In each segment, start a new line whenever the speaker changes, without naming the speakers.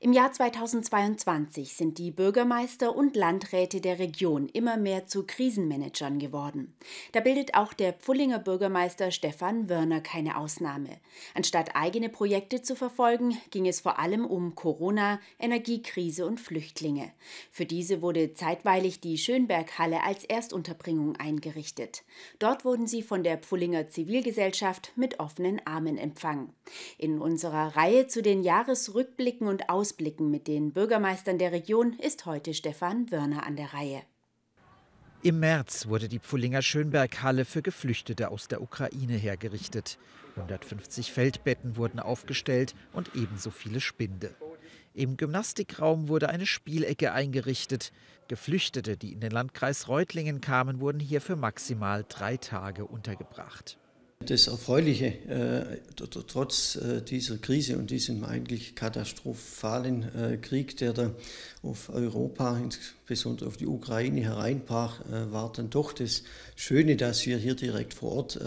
Im Jahr 2022 sind die Bürgermeister und Landräte der Region immer mehr zu Krisenmanagern geworden. Da bildet auch der Pfullinger Bürgermeister Stefan Wörner keine Ausnahme. Anstatt eigene Projekte zu verfolgen, ging es vor allem um Corona, Energiekrise und Flüchtlinge. Für diese wurde zeitweilig die Schönberghalle als Erstunterbringung eingerichtet. Dort wurden sie von der Pfullinger Zivilgesellschaft mit offenen Armen empfangen. In unserer Reihe zu den Jahresrückblicken und Aus Ausblicken mit den Bürgermeistern der Region ist heute Stefan Wörner an der Reihe.
Im März wurde die Pfullinger Schönberghalle für Geflüchtete aus der Ukraine hergerichtet. 150 Feldbetten wurden aufgestellt und ebenso viele Spinde. Im Gymnastikraum wurde eine Spielecke eingerichtet. Geflüchtete, die in den Landkreis Reutlingen kamen, wurden hier für maximal drei Tage untergebracht.
Das Erfreuliche, äh, trotz äh, dieser Krise und diesem eigentlich katastrophalen äh, Krieg, der da auf Europa, insbesondere auf die Ukraine hereinbrach, war dann doch das Schöne, dass wir hier direkt vor Ort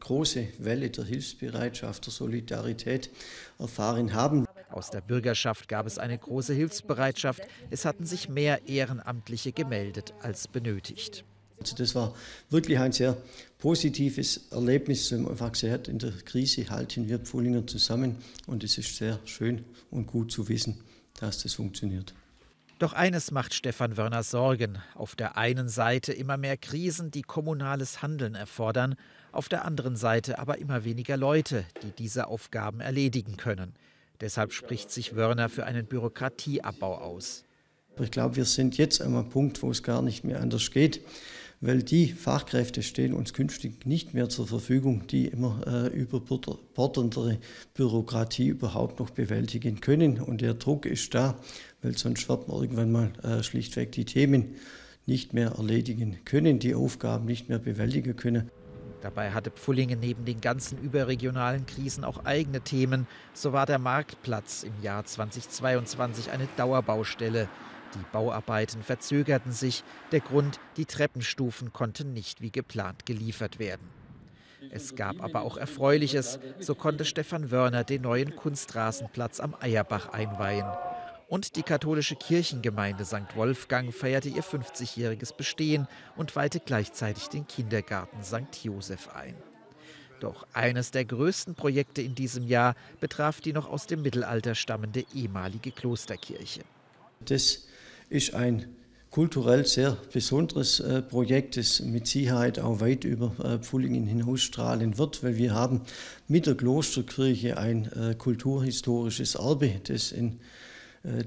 große Welle der Hilfsbereitschaft, der Solidarität erfahren haben.
Aus der Bürgerschaft gab es eine große Hilfsbereitschaft. Es hatten sich mehr Ehrenamtliche gemeldet als benötigt.
Also das war wirklich ein sehr positives Erlebnis. Wir haben einfach gesagt, in der Krise halten wir Pfullinger zusammen und es ist sehr schön und gut zu wissen, dass das funktioniert.
Doch eines macht Stefan Wörner Sorgen. Auf der einen Seite immer mehr Krisen, die kommunales Handeln erfordern, auf der anderen Seite aber immer weniger Leute, die diese Aufgaben erledigen können. Deshalb spricht sich Wörner für einen Bürokratieabbau aus.
Ich glaube, wir sind jetzt an einem Punkt, wo es gar nicht mehr anders geht weil die Fachkräfte stehen uns künftig nicht mehr zur Verfügung, die immer äh, überbordendere Bürokratie überhaupt noch bewältigen können. Und der Druck ist da, weil sonst wird man irgendwann mal äh, schlichtweg die Themen nicht mehr erledigen können, die Aufgaben nicht mehr bewältigen können.
Dabei hatte Pfullingen neben den ganzen überregionalen Krisen auch eigene Themen. So war der Marktplatz im Jahr 2022 eine Dauerbaustelle. Die Bauarbeiten verzögerten sich. Der Grund, die Treppenstufen konnten nicht wie geplant geliefert werden. Es gab aber auch Erfreuliches. So konnte Stefan Wörner den neuen Kunstrasenplatz am Eierbach einweihen. Und die katholische Kirchengemeinde St. Wolfgang feierte ihr 50-jähriges Bestehen und weihte gleichzeitig den Kindergarten St. Josef ein. Doch eines der größten Projekte in diesem Jahr betraf die noch aus dem Mittelalter stammende ehemalige Klosterkirche.
Das ist ein kulturell sehr besonderes äh, Projekt, das mit Sicherheit auch weit über äh, Pfullingen hinausstrahlen wird, weil wir haben mit der Klosterkirche ein äh, kulturhistorisches Erbe, das in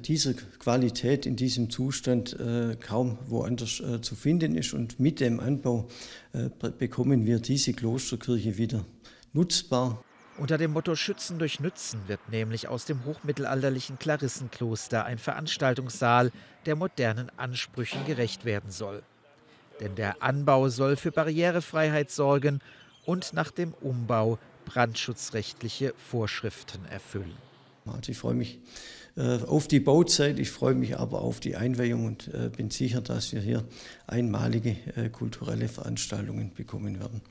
dieser Qualität, in diesem Zustand kaum woanders zu finden ist. Und mit dem Anbau bekommen wir diese Klosterkirche wieder nutzbar.
Unter dem Motto Schützen durch Nützen wird nämlich aus dem hochmittelalterlichen Klarissenkloster ein Veranstaltungssaal, der modernen Ansprüchen gerecht werden soll. Denn der Anbau soll für Barrierefreiheit sorgen und nach dem Umbau brandschutzrechtliche Vorschriften erfüllen.
Ich freue mich äh, auf die Bauzeit, ich freue mich aber auf die Einweihung und äh, bin sicher, dass wir hier einmalige äh, kulturelle Veranstaltungen bekommen werden.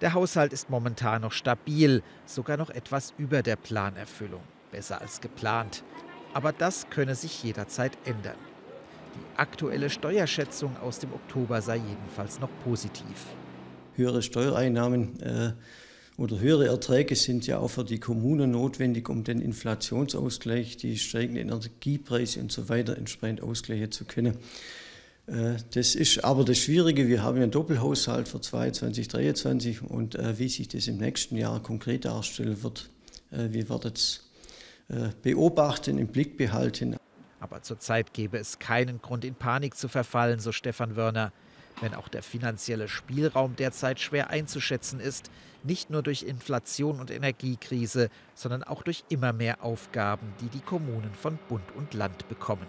Der Haushalt ist momentan noch stabil, sogar noch etwas über der Planerfüllung. Besser als geplant. Aber das könne sich jederzeit ändern. Die aktuelle Steuerschätzung aus dem Oktober sei jedenfalls noch positiv.
Höhere Steuereinnahmen äh, oder höhere Erträge sind ja auch für die Kommunen notwendig, um den Inflationsausgleich, die steigenden Energiepreise und so entsprechend ausgleichen zu können. Äh, das ist aber das Schwierige. Wir haben einen Doppelhaushalt für 2022, 2023 und äh, wie sich das im nächsten Jahr konkret darstellen wird, äh, wir werden es beobachten, im Blick behalten.
Aber zurzeit gäbe es keinen Grund, in Panik zu verfallen, so Stefan Wörner. Wenn auch der finanzielle Spielraum derzeit schwer einzuschätzen ist, nicht nur durch Inflation und Energiekrise, sondern auch durch immer mehr Aufgaben, die die Kommunen von Bund und Land bekommen.